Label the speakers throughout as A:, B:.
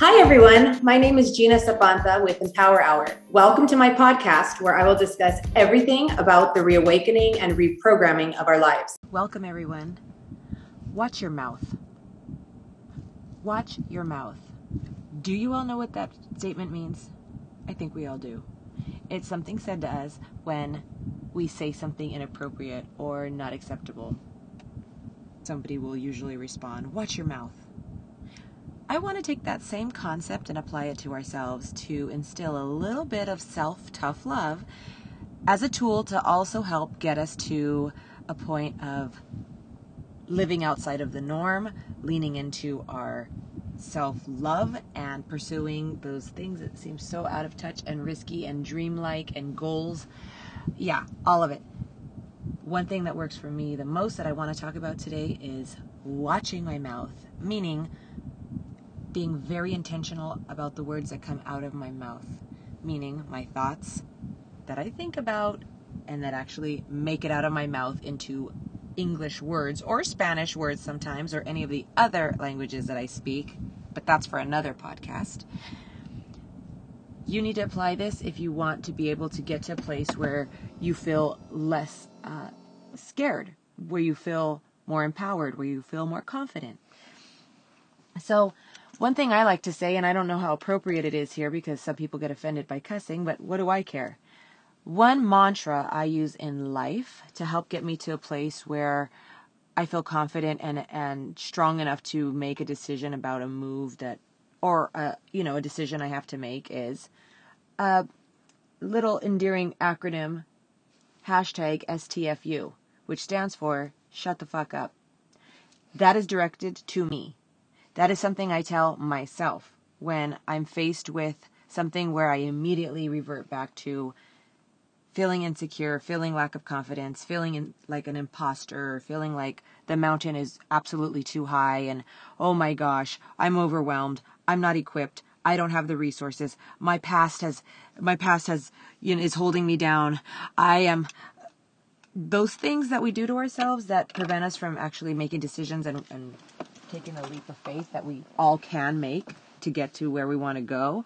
A: Hi, everyone. My name is Gina Zapanta with Empower Hour. Welcome to my podcast where I will discuss everything about the reawakening and reprogramming of our lives.
B: Welcome, everyone. Watch your mouth. Watch your mouth. Do you all know what that statement means? I think we all do. It's something said to us when we say something inappropriate or not acceptable. Somebody will usually respond, Watch your mouth. I want to take that same concept and apply it to ourselves to instill a little bit of self tough love as a tool to also help get us to a point of living outside of the norm, leaning into our self love, and pursuing those things that seem so out of touch and risky and dreamlike and goals. Yeah, all of it. One thing that works for me the most that I want to talk about today is watching my mouth, meaning being very intentional about the words that come out of my mouth, meaning my thoughts that I think about and that actually make it out of my mouth into English words or Spanish words sometimes or any of the other languages that I speak, but that's for another podcast. You need to apply this if you want to be able to get to a place where you feel less uh, scared, where you feel more empowered, where you feel more confident. So, one thing I like to say, and I don't know how appropriate it is here because some people get offended by cussing, but what do I care? One mantra I use in life to help get me to a place where I feel confident and and strong enough to make a decision about a move that or a, you know a decision I have to make is a little endearing acronym hashtag STFU, which stands for shut the fuck up. That is directed to me. That is something I tell myself when I'm faced with something where I immediately revert back to feeling insecure, feeling lack of confidence, feeling in, like an imposter, feeling like the mountain is absolutely too high and oh my gosh, I'm overwhelmed, I'm not equipped, I don't have the resources. My past has my past has you know is holding me down. I am those things that we do to ourselves that prevent us from actually making decisions and, and taking a leap of faith that we all can make to get to where we want to go.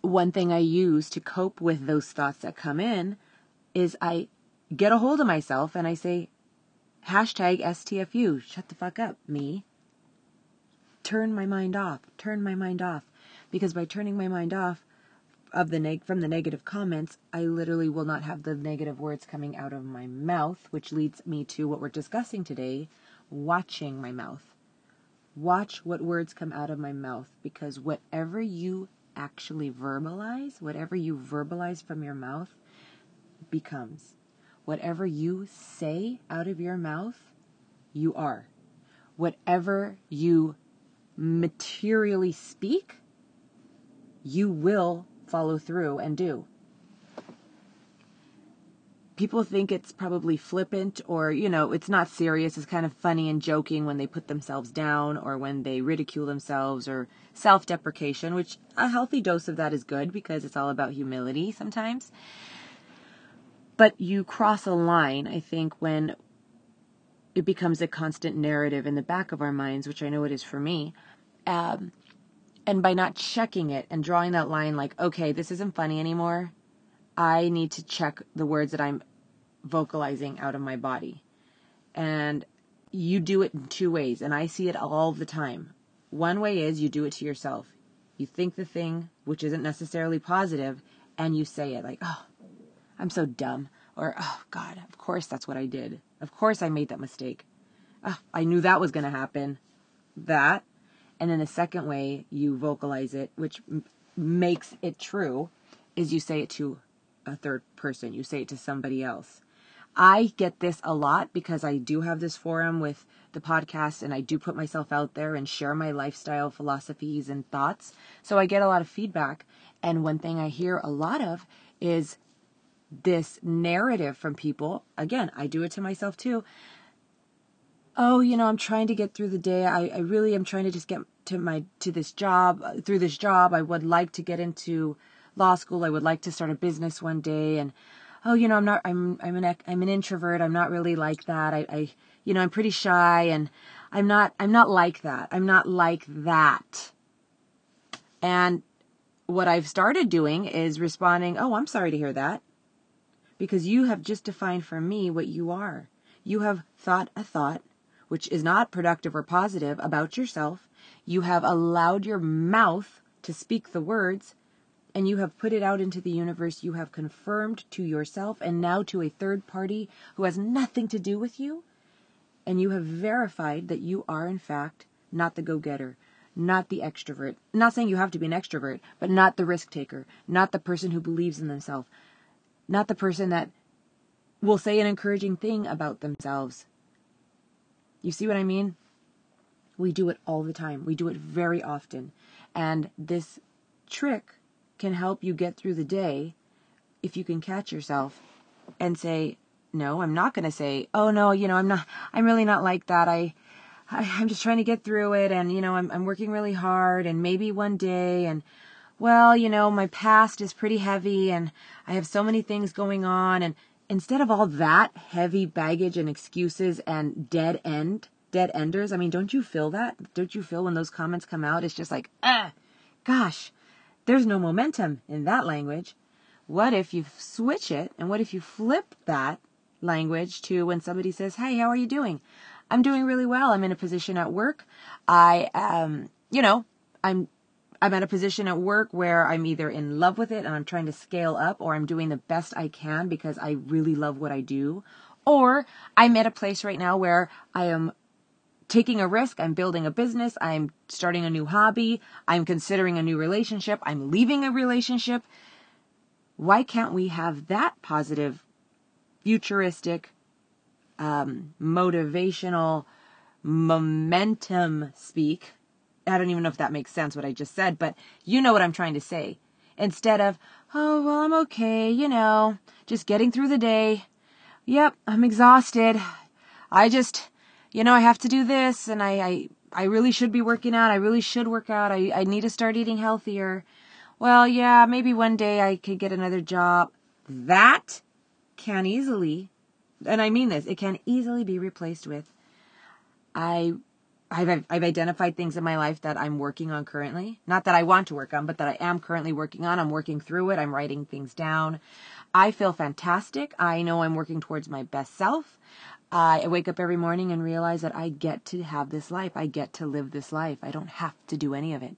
B: One thing I use to cope with those thoughts that come in is I get a hold of myself and I say, hashtag STFU, shut the fuck up, me. Turn my mind off, turn my mind off. Because by turning my mind off of the neg- from the negative comments, I literally will not have the negative words coming out of my mouth, which leads me to what we're discussing today, watching my mouth. Watch what words come out of my mouth because whatever you actually verbalize, whatever you verbalize from your mouth becomes. Whatever you say out of your mouth, you are. Whatever you materially speak, you will follow through and do people think it's probably flippant or, you know, it's not serious. It's kind of funny and joking when they put themselves down or when they ridicule themselves or self deprecation, which a healthy dose of that is good because it's all about humility sometimes. But you cross a line, I think, when it becomes a constant narrative in the back of our minds, which I know it is for me. Um, and by not checking it and drawing that line, like, okay, this isn't funny anymore. I need to check the words that I'm vocalizing out of my body. And you do it in two ways, and I see it all the time. One way is you do it to yourself. You think the thing, which isn't necessarily positive, and you say it like, oh, I'm so dumb. Or, oh, God, of course that's what I did. Of course I made that mistake. Oh, I knew that was going to happen. That. And then the second way you vocalize it, which m- makes it true, is you say it to a third person. You say it to somebody else. I get this a lot because I do have this forum with the podcast and I do put myself out there and share my lifestyle philosophies and thoughts. So I get a lot of feedback. And one thing I hear a lot of is this narrative from people. Again, I do it to myself too. Oh, you know, I'm trying to get through the day. I, I really am trying to just get to my to this job uh, through this job. I would like to get into law school. I would like to start a business one day and oh, you know, I'm not, I'm, I'm an, I'm an introvert. I'm not really like that. I, I, you know, I'm pretty shy and I'm not, I'm not like that. I'm not like that. And what I've started doing is responding, Oh, I'm sorry to hear that. Because you have just defined for me what you are. You have thought a thought, which is not productive or positive about yourself. You have allowed your mouth to speak the words, and you have put it out into the universe. You have confirmed to yourself and now to a third party who has nothing to do with you. And you have verified that you are, in fact, not the go getter, not the extrovert. Not saying you have to be an extrovert, but not the risk taker, not the person who believes in themselves, not the person that will say an encouraging thing about themselves. You see what I mean? We do it all the time. We do it very often. And this trick can help you get through the day if you can catch yourself and say, no, I'm not going to say, oh no, you know, I'm not, I'm really not like that. I, I, am just trying to get through it and, you know, I'm, I'm working really hard and maybe one day and, well, you know, my past is pretty heavy and I have so many things going on. And instead of all that heavy baggage and excuses and dead end, dead enders, I mean, don't you feel that? Don't you feel when those comments come out? It's just like, ah, gosh, there's no momentum in that language. What if you switch it and what if you flip that language to when somebody says, Hey, how are you doing? I'm doing really well. I'm in a position at work. I am, you know, I'm I'm at a position at work where I'm either in love with it and I'm trying to scale up or I'm doing the best I can because I really love what I do. Or I'm at a place right now where I am taking a risk. I'm building a business. I'm starting a new hobby. I'm considering a new relationship. I'm leaving a relationship. Why can't we have that positive, futuristic, um, motivational momentum speak. I don't even know if that makes sense what I just said, but you know what I'm trying to say. Instead of, oh, well, I'm okay, you know, just getting through the day. Yep, I'm exhausted. I just, you know, I have to do this and I, I, I really should be working out. I really should work out. I, I need to start eating healthier. Well, yeah, maybe one day I could get another job. That can easily and I mean this, it can easily be replaced with I I've I've identified things in my life that I'm working on currently. Not that I want to work on, but that I am currently working on. I'm working through it. I'm writing things down. I feel fantastic. I know I'm working towards my best self. I wake up every morning and realize that I get to have this life. I get to live this life. I don't have to do any of it.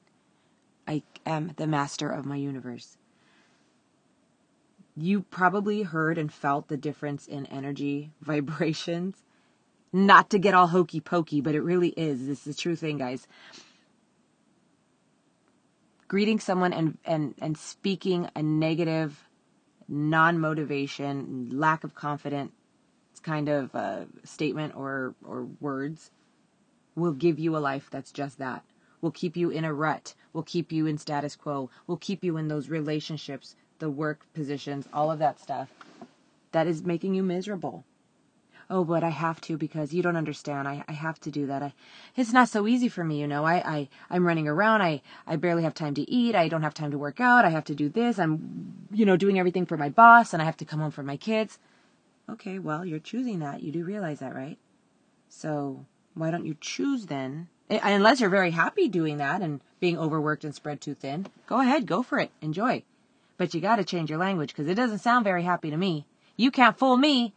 B: I am the master of my universe you probably heard and felt the difference in energy vibrations. Not to get all hokey pokey, but it really is. This is the true thing, guys. Greeting someone and, and, and speaking a negative, non motivation, lack of confidence kind of uh, statement or, or words will give you a life that's just that. Will keep you in a rut. Will keep you in status quo. Will keep you in those relationships the work positions, all of that stuff that is making you miserable. Oh, but I have to because you don't understand. I, I have to do that. I, it's not so easy for me, you know. I, I, I'm running around. I, I barely have time to eat. I don't have time to work out. I have to do this. I'm, you know, doing everything for my boss and I have to come home for my kids. Okay, well, you're choosing that. You do realize that, right? So why don't you choose then? Unless you're very happy doing that and being overworked and spread too thin, go ahead, go for it. Enjoy. But you got to change your language because it doesn't sound very happy to me. You can't fool me.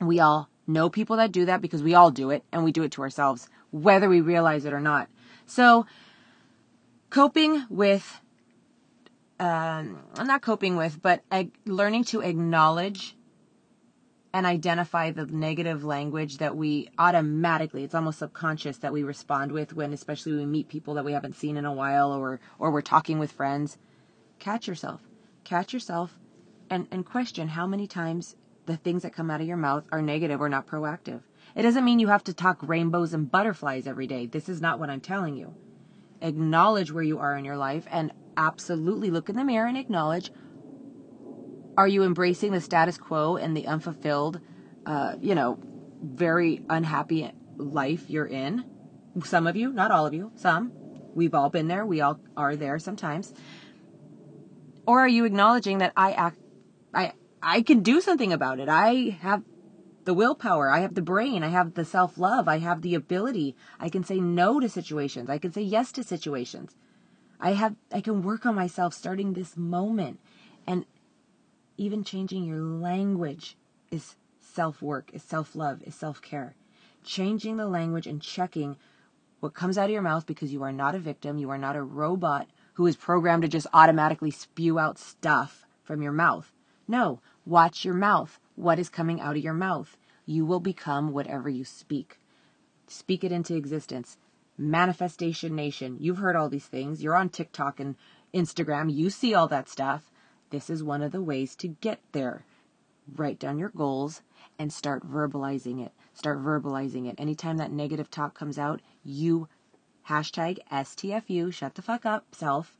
B: We all know people that do that because we all do it and we do it to ourselves, whether we realize it or not. So, coping with, um, I'm not coping with, but ag- learning to acknowledge and identify the negative language that we automatically it's almost subconscious that we respond with when especially we meet people that we haven't seen in a while or or we're talking with friends catch yourself. Catch yourself and, and question how many times the things that come out of your mouth are negative or not proactive. It doesn't mean you have to talk rainbows and butterflies every day. This is not what I'm telling you. Acknowledge where you are in your life and absolutely look in the mirror and acknowledge are you embracing the status quo and the unfulfilled, uh, you know, very unhappy life you're in? Some of you, not all of you, some. We've all been there. We all are there sometimes. Or are you acknowledging that I act, I, I can do something about it. I have the willpower. I have the brain. I have the self love. I have the ability. I can say no to situations. I can say yes to situations. I have I can work on myself starting this moment and even changing your language is self-work, is self-love, is self-care. Changing the language and checking what comes out of your mouth because you are not a victim, you are not a robot who is programmed to just automatically spew out stuff from your mouth. No, watch your mouth. What is coming out of your mouth? You will become whatever you speak. Speak it into existence. Manifestation Nation. You've heard all these things. You're on TikTok and Instagram. You see all that stuff. This is one of the ways to get there. Write down your goals and start verbalizing it. Start verbalizing it. Anytime that negative talk comes out, you hashtag STFU, shut the fuck up, self,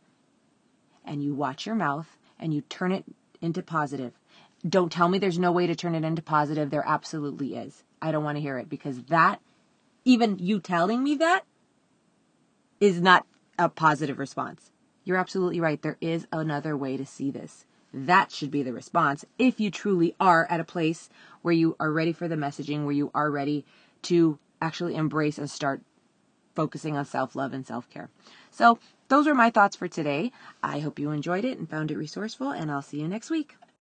B: and you watch your mouth and you turn it into positive. Don't tell me there's no way to turn it into positive. There absolutely is. I don't want to hear it because that, even you telling me that, is not a positive response. You're absolutely right. There is another way to see this. That should be the response if you truly are at a place where you are ready for the messaging, where you are ready to actually embrace and start focusing on self love and self care. So, those are my thoughts for today. I hope you enjoyed it and found it resourceful, and I'll see you next week.